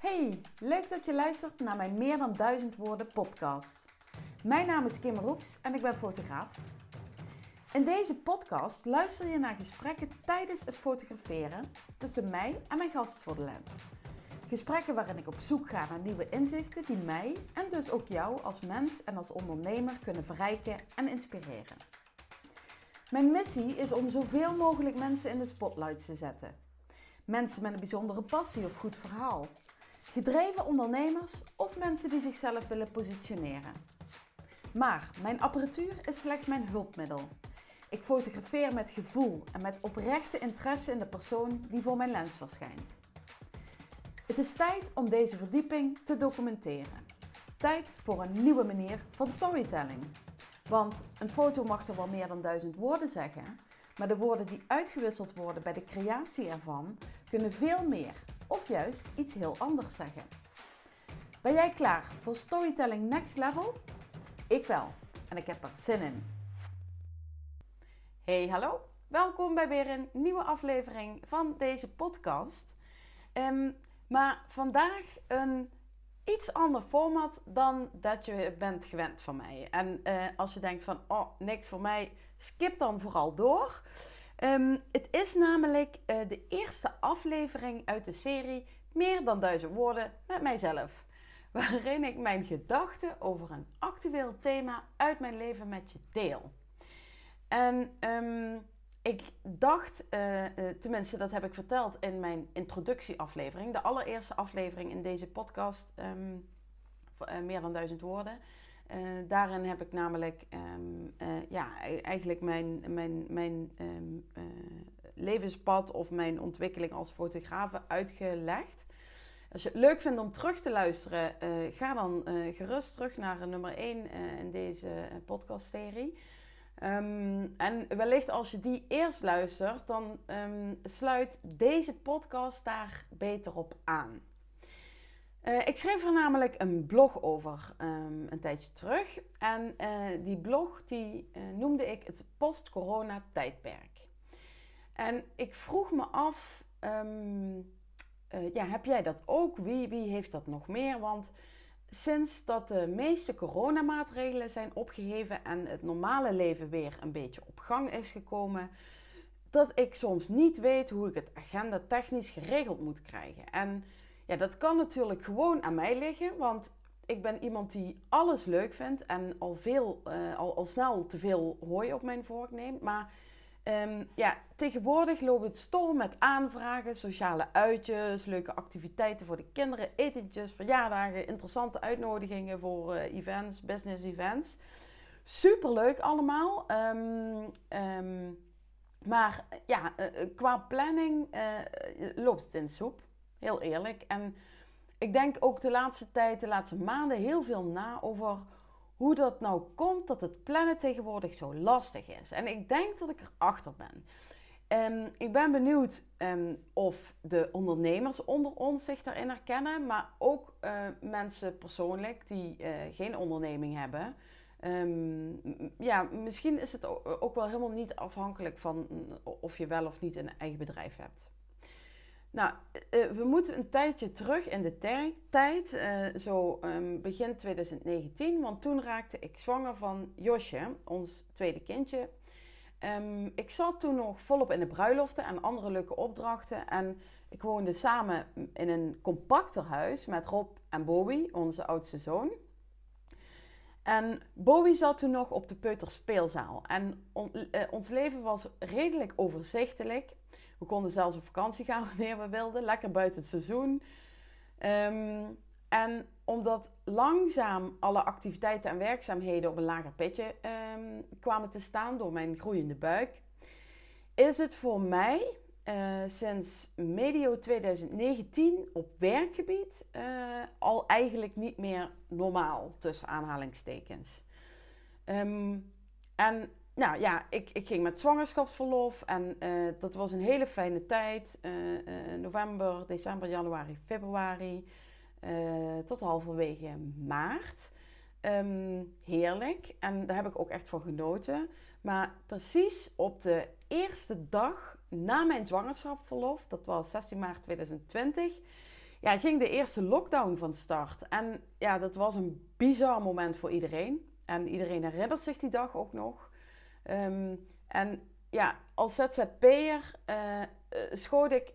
Hey, leuk dat je luistert naar mijn Meer dan Duizend Woorden podcast. Mijn naam is Kim Roefs en ik ben fotograaf. In deze podcast luister je naar gesprekken tijdens het fotograferen tussen mij en mijn gast voor de lens. Gesprekken waarin ik op zoek ga naar nieuwe inzichten die mij en dus ook jou als mens en als ondernemer kunnen verrijken en inspireren. Mijn missie is om zoveel mogelijk mensen in de spotlight te zetten. Mensen met een bijzondere passie of goed verhaal. Gedreven ondernemers of mensen die zichzelf willen positioneren. Maar mijn apparatuur is slechts mijn hulpmiddel. Ik fotografeer met gevoel en met oprechte interesse in de persoon die voor mijn lens verschijnt. Het is tijd om deze verdieping te documenteren. Tijd voor een nieuwe manier van storytelling. Want een foto mag er wel meer dan duizend woorden zeggen, maar de woorden die uitgewisseld worden bij de creatie ervan kunnen veel meer of juist iets heel anders zeggen. Ben jij klaar voor Storytelling Next Level? Ik wel en ik heb er zin in. Hey, hallo. Welkom bij weer een nieuwe aflevering van deze podcast. Um, maar vandaag een iets ander format dan dat je bent gewend van mij. En uh, als je denkt van, oh, niks voor mij, skip dan vooral door. Um, het is namelijk uh, de eerste aflevering uit de serie Meer dan duizend woorden met mijzelf. Waarin ik mijn gedachten over een actueel thema uit mijn leven met je deel. En um, ik dacht, uh, uh, tenminste dat heb ik verteld in mijn introductieaflevering, de allereerste aflevering in deze podcast, uh, meer dan duizend woorden. Daarin heb ik namelijk um, ja, eigenlijk mijn, mijn, mijn um, levenspad of mijn ontwikkeling als fotograaf uitgelegd. Als je het leuk vindt om terug te luisteren, ga dan gerust terug naar nummer 1 in deze podcastserie. Um, en wellicht als je die eerst luistert, dan sluit deze podcast daar beter op aan. Uh, ik schreef er namelijk een blog over um, een tijdje terug. En uh, die blog die uh, noemde ik het post-corona tijdperk. En ik vroeg me af, ja, heb jij dat ook? Wie, wie heeft dat nog meer? Want sinds dat de meeste coronamaatregelen zijn opgeheven en het normale leven weer een beetje op gang is gekomen, dat ik soms niet weet hoe ik het agenda technisch geregeld moet krijgen. En ja, dat kan natuurlijk gewoon aan mij liggen, want ik ben iemand die alles leuk vindt en al, veel, uh, al, al snel te veel hooi op mijn vork neemt. Maar Um, ja, tegenwoordig loopt het storm met aanvragen, sociale uitjes, leuke activiteiten voor de kinderen, etentjes, verjaardagen, interessante uitnodigingen voor uh, events, business events. Superleuk allemaal. Um, um, maar ja, uh, qua planning loopt het in de soep. Heel eerlijk. En ik denk ook de laatste tijd, de laatste maanden, heel veel na over hoe dat nou komt dat het plannen tegenwoordig zo lastig is. En ik denk dat ik erachter ben. Um, ik ben benieuwd um, of de ondernemers onder ons zich daarin herkennen, maar ook uh, mensen persoonlijk die uh, geen onderneming hebben. Um, ja, misschien is het ook wel helemaal niet afhankelijk van of je wel of niet een eigen bedrijf hebt. Nou, uh, we moeten een tijdje terug in de tijd, uh, zo um, begin 2019, want toen raakte ik zwanger van Josje, ons tweede kindje. Um, ik zat toen nog volop in de bruiloften en andere leuke opdrachten. En ik woonde samen in een compacter huis met Rob en Bowie, onze oudste zoon. En Bowie zat toen nog op de Peuterspeelzaal. En uh, ons leven was redelijk overzichtelijk. We konden zelfs op vakantie gaan wanneer we wilden, lekker buiten het seizoen. Um, en omdat langzaam alle activiteiten en werkzaamheden op een lager pitje um, kwamen te staan door mijn groeiende buik, is het voor mij uh, sinds medio 2019 op werkgebied uh, al eigenlijk niet meer normaal, tussen aanhalingstekens. Um, en nou ja, ik, ik ging met zwangerschapsverlof en uh, dat was een hele fijne tijd. November, december, januari, februari, tot halverwege maart. Um, heerlijk en daar heb ik ook echt van genoten. Maar precies op de eerste dag na mijn zwangerschapsverlof, dat was 16 maart 2020, ja, ging de eerste lockdown van start. En ja, dat was een bizar moment voor iedereen. En iedereen herinnert zich die dag ook nog. Ehm, en ja, als ZZP'er uh, schoot ik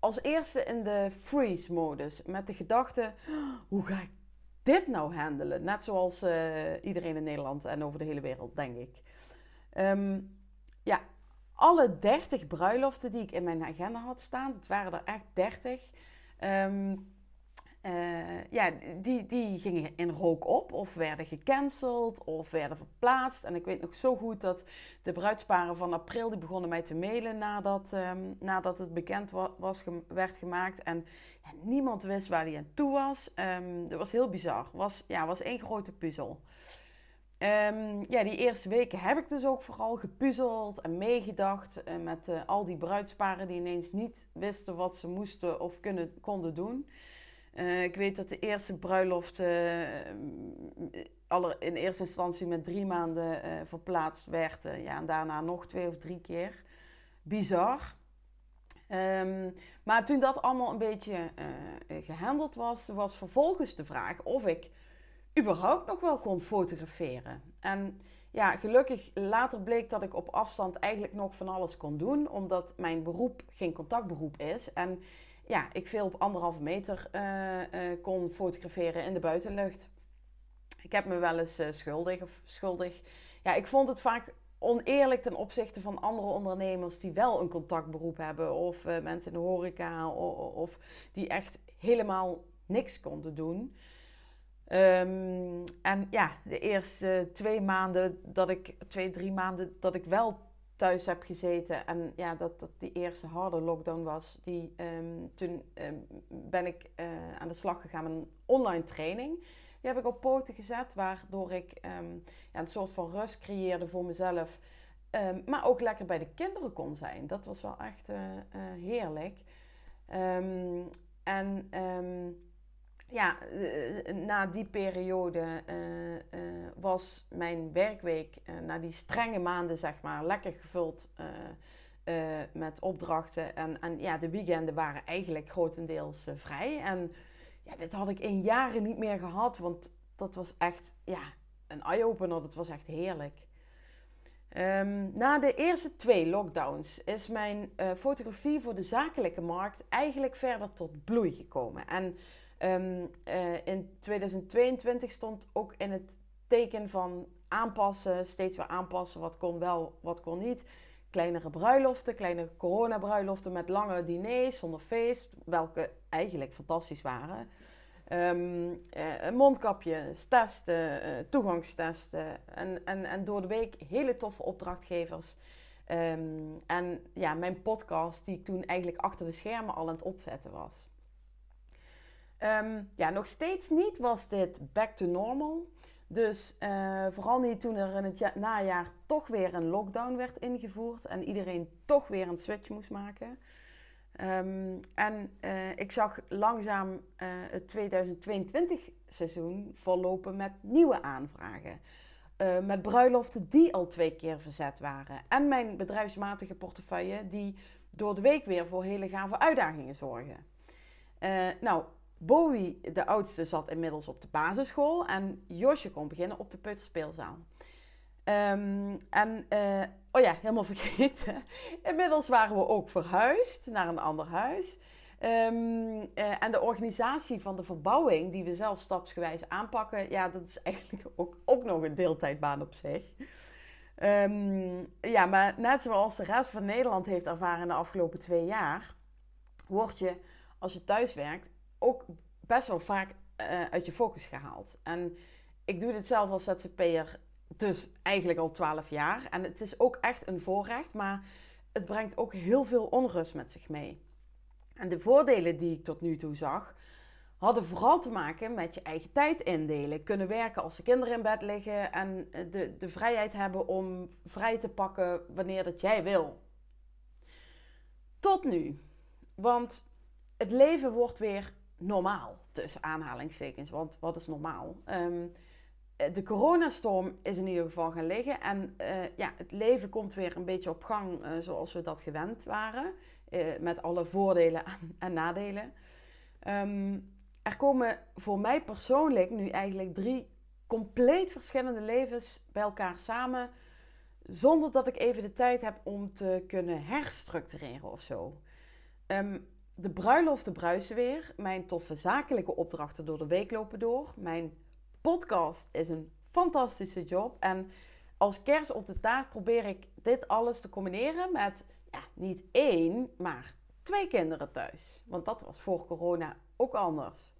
als eerste in de freeze-modus. Met de gedachte, hoe ga ik dit nou handelen? Net zoals uh, iedereen in Nederland en over de hele wereld, denk ik. Ja, alle 30 bruiloften die ik in mijn agenda had staan, het waren er echt 30. Um, uh, ja, die, die gingen in rook op of werden gecanceld of werden verplaatst. En ik weet nog zo goed dat de bruidsparen van april die begonnen mij te mailen nadat, um, nadat het bekend wa was, werd gemaakt. En ja, niemand wist waar die aan toe was. Um, dat was heel bizar. was, ja, was één grote puzzel. Um, ja, die eerste weken heb ik dus ook vooral gepuzzeld en meegedacht uh, met uh, al die bruidsparen die ineens niet wisten wat ze moesten of kunnen, konden doen. Uh, ik weet dat de eerste bruiloft uh, in eerste instantie met drie maanden verplaatst werd. ja, en daarna nog twee of drie keer. Bizar. Um, maar toen dat allemaal een beetje gehandeld was, was vervolgens de vraag of ik überhaupt nog wel kon fotograferen. En ja, gelukkig later bleek dat ik op afstand eigenlijk nog van alles kon doen, omdat mijn beroep geen contactberoep is. En ja, ik veel op anderhalve meter uh, uh, kon fotograferen in de buitenlucht. Ik heb me wel eens uh, schuldig of schuldig. Ja, ik vond het vaak oneerlijk ten opzichte van andere ondernemers die wel een contactberoep hebben. Of mensen in de horeca of, of, die echt helemaal niks konden doen. Um, en ja, de eerste twee maanden dat ik, twee, drie maanden dat ik wel thuis heb gezeten. En ja, dat dat die eerste harde lockdown was. Die, um, toen um, ben ik uh, aan de slag gegaan met een online training. Die heb ik op poten gezet, waardoor ik ja, een soort van rust creëerde voor mezelf. maar ook lekker bij de kinderen kon zijn. Dat was wel echt uh, uh, heerlijk. en ja, uh, na die periode uh, was mijn werkweek, na die strenge maanden zeg maar, lekker gevuld met opdrachten. En, en ja, de weekenden waren eigenlijk grotendeels vrij. En ja, dit had ik in jaren niet meer gehad, want dat was echt ja, een eye-opener. Dat was echt heerlijk. Um, na de eerste twee lockdowns is mijn fotografie voor de zakelijke markt eigenlijk verder tot bloei gekomen. En Um, uh, in 2022 stond ook in het teken van aanpassen, steeds weer aanpassen. Wat kon wel, wat kon niet. Kleinere bruiloften, kleinere coronabruiloften met lange diners zonder feest. Welke eigenlijk fantastisch waren. Um, uh, mondkapjes, testen, uh, toegangstesten. En, en, en door de week hele toffe opdrachtgevers. Um, en ja, mijn podcast die ik toen eigenlijk achter de schermen al aan het opzetten was. Um, ja, nog steeds niet was dit back to normal. Dus uh, vooral niet toen er in het najaar toch weer een lockdown werd ingevoerd en iedereen toch weer een switch moest maken. Um, en uh, ik zag langzaam uh, het 2022 seizoen vollopen met nieuwe aanvragen. met bruiloften die al twee keer verzet waren. En mijn bedrijfsmatige portefeuille die door de week weer voor hele gave uitdagingen zorgen. nou, Bowie, de oudste, zat inmiddels op de basisschool en Josje kon beginnen op de peuterspeelzaal. Um, en, uh, oh ja, helemaal vergeten. Inmiddels waren we ook verhuisd naar een ander huis. Um, uh, en de organisatie van de verbouwing, die we zelf stapsgewijs aanpakken, ja, dat is eigenlijk ook, ook nog een deeltijdbaan op zich. Um, ja, maar net zoals de rest van Nederland heeft ervaren in de afgelopen twee jaar, word je, als je thuis werkt, ook best wel vaak uh, uit je focus gehaald. En ik doe dit zelf als ZZP'er dus eigenlijk al 12 jaar. En het is ook echt een voorrecht, maar het brengt ook heel veel onrust met zich mee. En de voordelen die ik tot nu toe zag, hadden vooral te maken met je eigen tijd indelen. Kunnen werken als de kinderen in bed liggen en de, de vrijheid hebben om vrij te pakken wanneer dat jij wil. Tot nu. Want het leven wordt weer normaal, tussen aanhalingstekens. Want wat is normaal? Um, de coronastorm is in ieder geval gaan liggen. En uh, ja, het leven komt weer een beetje op gang uh, zoals we dat gewend waren. Met alle voordelen en, en nadelen. Ehm, er komen voor mij persoonlijk nu eigenlijk drie compleet verschillende levens bij elkaar samen. Zonder dat ik even de tijd heb om te kunnen herstructureren of zo. Um, de bruiloften bruisen weer. Mijn toffe zakelijke opdrachten door de week lopen door. Mijn podcast is een fantastische job. En als kerst op de taart probeer ik dit alles te combineren met ja, niet één, maar twee kinderen thuis. Want dat was voor corona ook anders.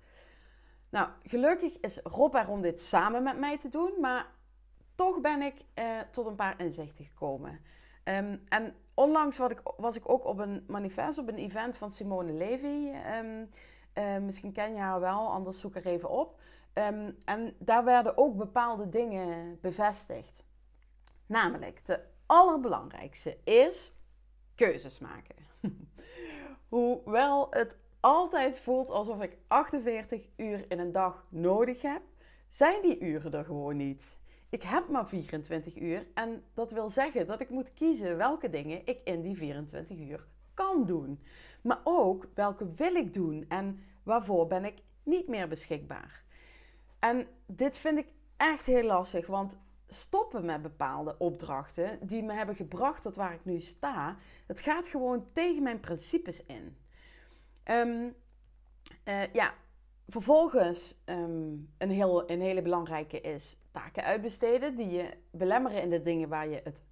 Nou, gelukkig is Rob er om dit samen met mij te doen, maar toch ben ik eh, tot een paar inzichten gekomen. Um, en onlangs was ik, was ik ook op een manifest, op een event van Simone Levy. Ehm, eh, misschien ken je haar wel, anders zoek er even op. Ehm, en daar werden ook bepaalde dingen bevestigd. Namelijk, de allerbelangrijkste is keuzes maken. Hoewel het altijd voelt alsof ik 48 uur in een dag nodig heb, zijn die uren er gewoon niet. Ik heb maar 24 uur en dat wil zeggen dat ik moet kiezen welke dingen ik in die 24 uur kan doen. Maar ook welke wil ik doen en waarvoor ben ik niet meer beschikbaar. En dit vind ik echt heel lastig, want stoppen met bepaalde opdrachten die me hebben gebracht tot waar ik nu sta, dat gaat gewoon tegen mijn principes in. Um, ja, vervolgens um, een, heel, een hele belangrijke is taken uitbesteden die je belemmeren in de dingen waar je het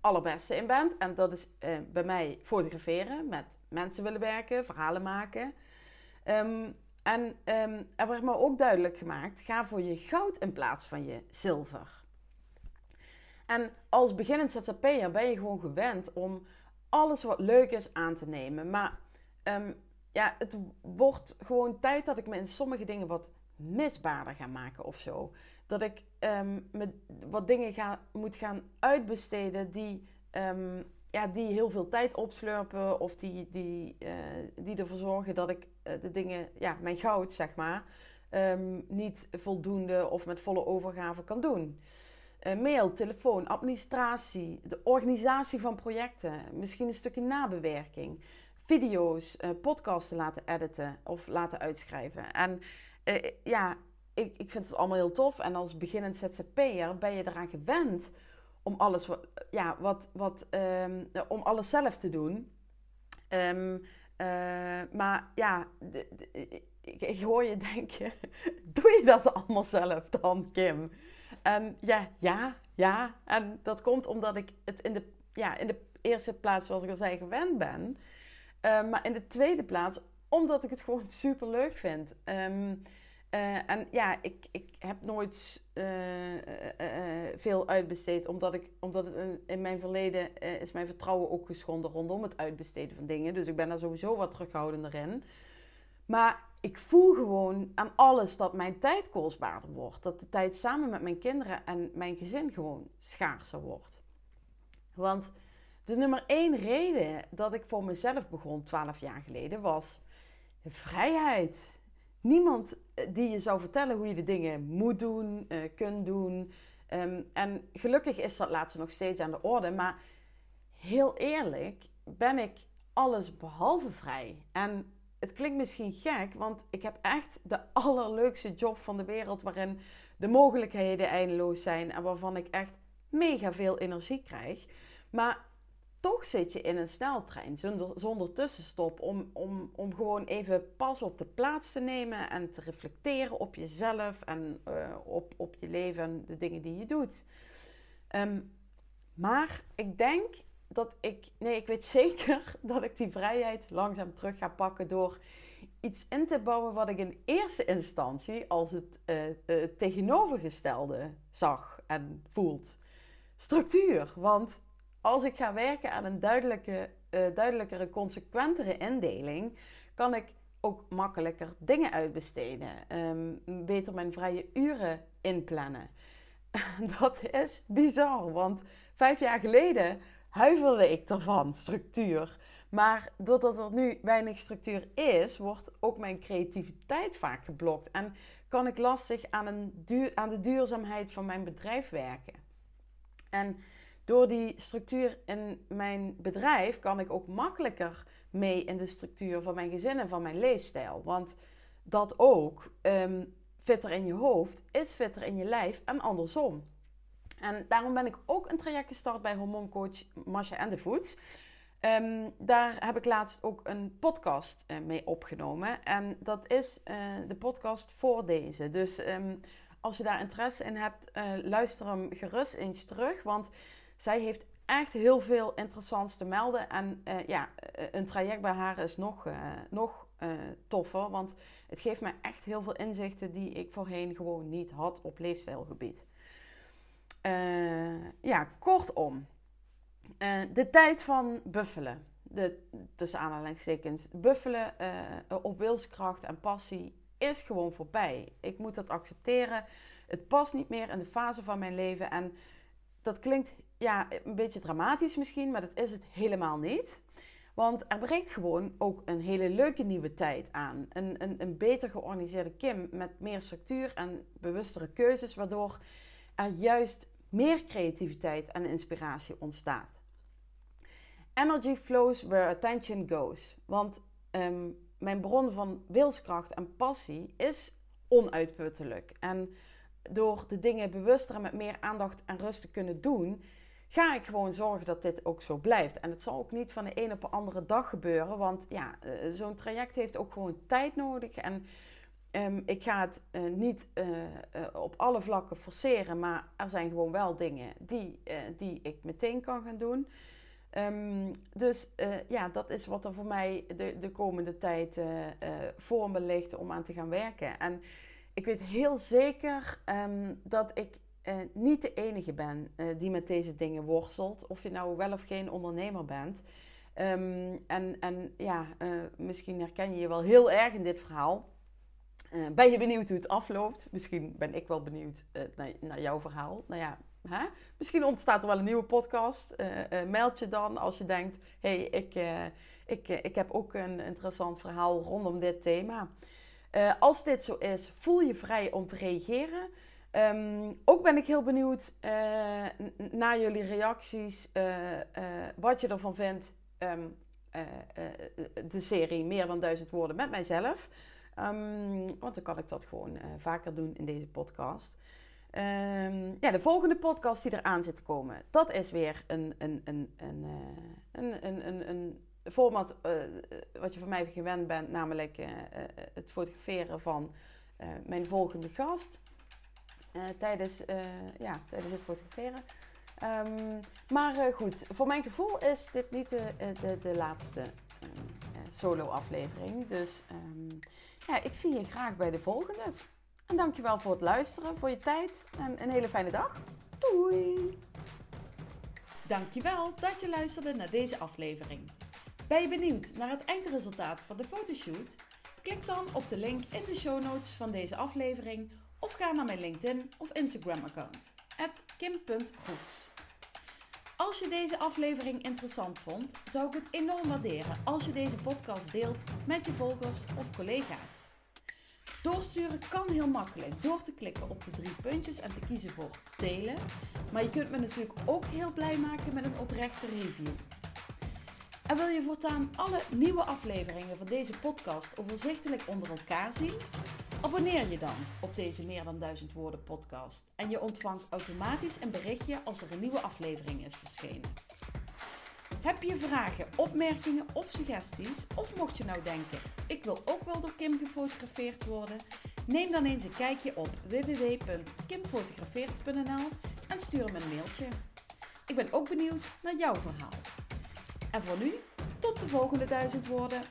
allerbeste in bent. En dat is uh, bij mij fotograferen, met mensen willen werken, verhalen maken. Um, en um, er werd me ook duidelijk gemaakt: ga voor je goud in plaats van je zilver. En als beginnend ZZP'er ben je gewoon gewend om alles wat leuk is aan te nemen. Maar ja, het wordt gewoon tijd dat ik me in sommige dingen wat misbaarder ga maken of zo. Dat ik um, me wat dingen ga, moet gaan uitbesteden die, um, ja, die heel veel tijd opslurpen. Of die, die, uh, die ervoor zorgen dat ik uh, de dingen, ja, mijn goud zeg maar, um, niet voldoende of met volle overgave kan doen. Uh, mail, telefoon, administratie, de organisatie van projecten, misschien een stukje nabewerking video's, uh, podcasts te laten editen of laten uitschrijven. En uh, ja, ik, ik vind het allemaal heel tof. En als beginnend ZZP'er ben je eraan gewend om alles, ja, wat, wat, um, om alles zelf te doen. Um, uh, maar ja, ik, hoor je denken, doe je dat allemaal zelf dan, Kim? En ja, ja, ja. En dat komt omdat ik het in de, ja, in de eerste plaats, zoals ik al zei, gewend ben. Uh, maar in de tweede plaats, omdat ik het gewoon super leuk vind. Um, uh, en ja, ik, ik heb nooit uh, veel uitbesteed, omdat, ik, omdat het in, in mijn verleden is mijn vertrouwen ook geschonden rondom het uitbesteden van dingen. Dus ik ben daar sowieso wat terughoudender in. Maar ik voel gewoon aan alles dat mijn tijd kostbaarder wordt. Dat de tijd samen met mijn kinderen en mijn gezin gewoon schaarser wordt. Want de nummer één reden dat ik voor mezelf begon 12 jaar geleden was vrijheid. Niemand eh, die je zou vertellen hoe je de dingen moet doen, uh, kunt doen. Um, en gelukkig is dat laatste nog steeds aan de orde. Maar heel eerlijk ben ik alles behalve vrij. En het klinkt misschien gek, want ik heb echt de allerleukste job van de wereld waarin de mogelijkheden eindeloos zijn en waarvan ik echt mega veel energie krijg. Maar toch zit je in een sneltrein zonder, zonder tussenstop om, om, om gewoon even pas op de plaats te nemen en te reflecteren op jezelf en uh, op, op je leven en de dingen die je doet. Um, maar ik denk dat ik, nee, ik weet zeker dat ik die vrijheid langzaam terug ga pakken door iets in te bouwen wat ik in eerste instantie als het uh, uh, tegenovergestelde zag en voelt. Structuur. Want als ik ga werken aan een duidelijke, uh, duidelijkere, consequentere indeling, kan ik ook makkelijker dingen uitbesteden. Um, beter mijn vrije uren inplannen. Dat is bizar, want vijf jaar geleden huiverde ik ervan, structuur. Maar doordat er nu weinig structuur is, wordt ook mijn creativiteit vaak geblokt. En kan ik lastig aan, een aan de duurzaamheid van mijn bedrijf werken. En door die structuur in mijn bedrijf kan ik ook makkelijker mee in de structuur van mijn gezin en van mijn leefstijl. Want dat ook um, fitter in je hoofd is fitter in je lijf en andersom. En daarom ben ik ook een traject gestart bij hormooncoach Masha Endevoets. Um, daar heb ik laatst ook een podcast uh, mee opgenomen. En dat is uh, de podcast voor deze. Dus um, als je daar interesse in hebt, uh, luister hem gerust eens terug. Want zij heeft echt heel veel interessants te melden. En ja, een traject bij haar is nog, nog toffer. Want het geeft mij echt heel veel inzichten die ik voorheen gewoon niet had op leefstijlgebied. ja, kortom. De tijd van buffelen, de, tussen aanhalingstekens, buffelen op wilskracht en passie is gewoon voorbij. Ik moet dat accepteren. Het past niet meer in de fase van mijn leven. En dat klinkt ja, een beetje dramatisch misschien, maar dat is het helemaal niet. Want er breekt gewoon ook een hele leuke nieuwe tijd aan. Een, een, een beter georganiseerde Kim met meer structuur en bewustere keuzes, waardoor er juist meer creativiteit en inspiratie ontstaat. Energy flows where attention goes. Want ehm, mijn bron van wilskracht en passie is onuitputtelijk. En door de dingen bewuster en met meer aandacht en rust te kunnen doen, ga ik gewoon zorgen dat dit ook zo blijft. En het zal ook niet van de een op de andere dag gebeuren, want ja, eh, zo'n traject heeft ook gewoon tijd nodig. En um, ik ga het uh, niet uh, op alle vlakken forceren, maar er zijn gewoon wel dingen die, die ik meteen kan gaan doen. Um, dus ja, dat is wat er voor mij de, de komende tijd voor me ligt om aan te gaan werken. En ik weet heel zeker um, dat ik niet de enige ben die met deze dingen worstelt. Of je nou wel of geen ondernemer bent. Um, en, en ja, misschien herken je je wel heel erg in dit verhaal. ben je benieuwd hoe het afloopt? Misschien ben ik wel benieuwd naar, naar jouw verhaal. Nou ja, Hè? Misschien ontstaat er wel een nieuwe podcast. Meld je dan als je denkt: hé, hey, ik, ik, ik heb ook een interessant verhaal rondom dit thema. als dit zo is, voel je vrij om te reageren. Um, ook ben ik heel benieuwd naar jullie reacties, wat je ervan vindt. Um, de serie Meer dan duizend woorden met mijzelf. Um, want dan kan ik dat gewoon vaker doen in deze podcast. Ja, de volgende podcast die eraan zit te komen, dat is weer een, een, een, een, een, een, een, een format wat je van mij gewend bent, namelijk het fotograferen van mijn volgende gast tijdens, ja, tijdens het fotograferen. Um, maar goed, voor mijn gevoel is dit niet de, de, de laatste solo aflevering. Dus um, ja, ik zie je graag bij de volgende. En dankjewel voor het luisteren, voor je tijd en een hele fijne dag. Doei! Dankjewel dat je luisterde naar deze aflevering. Ben je benieuwd naar het eindresultaat van de fotoshoot? Klik dan op de link in de show notes van deze aflevering of ga naar mijn LinkedIn of Instagram account, kim.goefs. Als je deze aflevering interessant vond, zou ik het enorm waarderen als je deze podcast deelt met je volgers of collega's. Doorsturen kan heel makkelijk door te klikken op de drie puntjes en te kiezen voor delen. Maar je kunt me natuurlijk ook heel blij maken met een oprechte review. En wil je voortaan alle nieuwe afleveringen van deze podcast overzichtelijk onder elkaar zien? Abonneer je dan op deze meer dan duizend woorden podcast en je ontvangt automatisch een berichtje als er een nieuwe aflevering is verschenen. Heb je vragen, opmerkingen of suggesties? Of mocht je nou denken, ik wil ook wel door Kim gefotografeerd worden? Neem dan eens een kijkje op www.kimfotografeert.nl en stuur me een mailtje. Ik ben ook benieuwd naar jouw verhaal. En voor nu, tot de volgende duizend woorden.